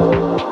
you